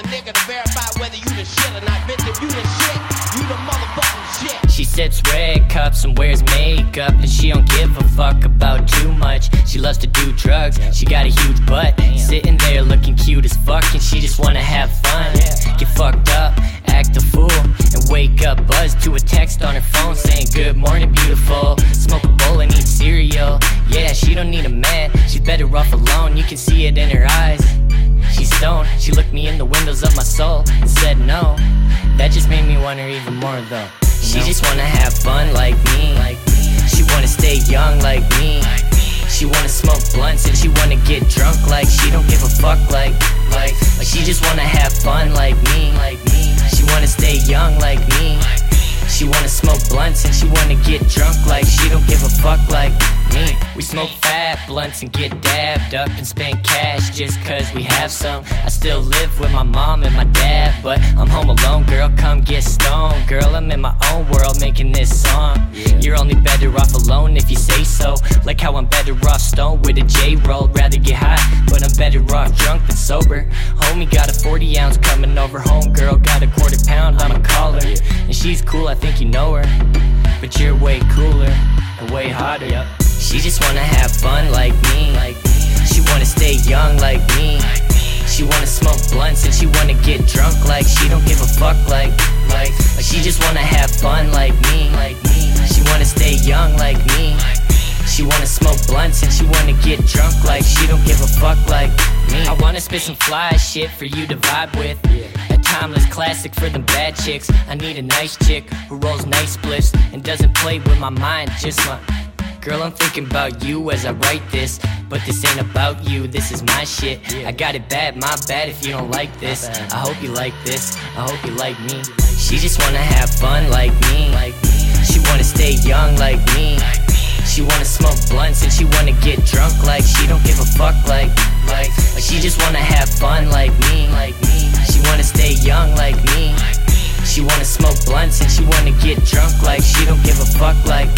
a nigga to verify whether you the shit or not. Bitch, if you the shit, you the motherfucking shit. She sits red cups and wears makeup, and she don't give a fuck about too much. She loves to do drugs, she got a huge butt. Sitting there looking cute as fuck, and she just wanna have fun. Get fucked up, act a fool, and wake up buzzed to a text on her phone saying, Good morning, beautiful. Smoke a bowl and eat cereal. She don't need a man, she's better off alone. You can see it in her eyes. She's stoned, she looked me in the windows of my soul and said no. That just made me want her even more though. She just wanna have fun like me. She wanna stay young like me. She wanna smoke blunts and she wanna get drunk like she don't give a fuck like like like she just wanna have fun like me. She wanna stay young like me. She wanna smoke blunts and she wanna get drunk like blunts and get dabbed up and spend cash just cause we have some. I still live with my mom and my dad, but I'm home alone, girl. Come get stoned, girl. I'm in my own world making this song. You're only better off alone if you say so. Like how I'm better off stoned with a J roll. Rather get high, but I'm better off drunk than sober. Homie got a 40 ounce coming over home, girl. Got a quarter pound, I'ma call her. And she's cool, I think you know her. But you're way cooler and way hotter. She just wanna have fun like me. She wanna stay young like me. She wanna smoke blunts and she wanna get drunk like she don't give a fuck like like she just wanna have fun like me. She wanna stay young like me. She wanna smoke blunts and she wanna get drunk like she don't give a fuck like me. I wanna spit some fly shit for you to vibe with. A timeless classic for them bad chicks. I need a nice chick who rolls nice spliffs and doesn't play with my mind, just my. Girl, I'm thinking about you as I write this. But this ain't about you, this is my shit. I got it bad, my bad if you don't like this. I hope you like this, I hope you like me. She just wanna have fun like me. She wanna stay young like me. She wanna smoke blunts and she wanna get drunk like she don't give a fuck like like like she just wanna have fun like me. She wanna stay young like me. She wanna smoke blunts and she wanna get drunk like she don't give a fuck like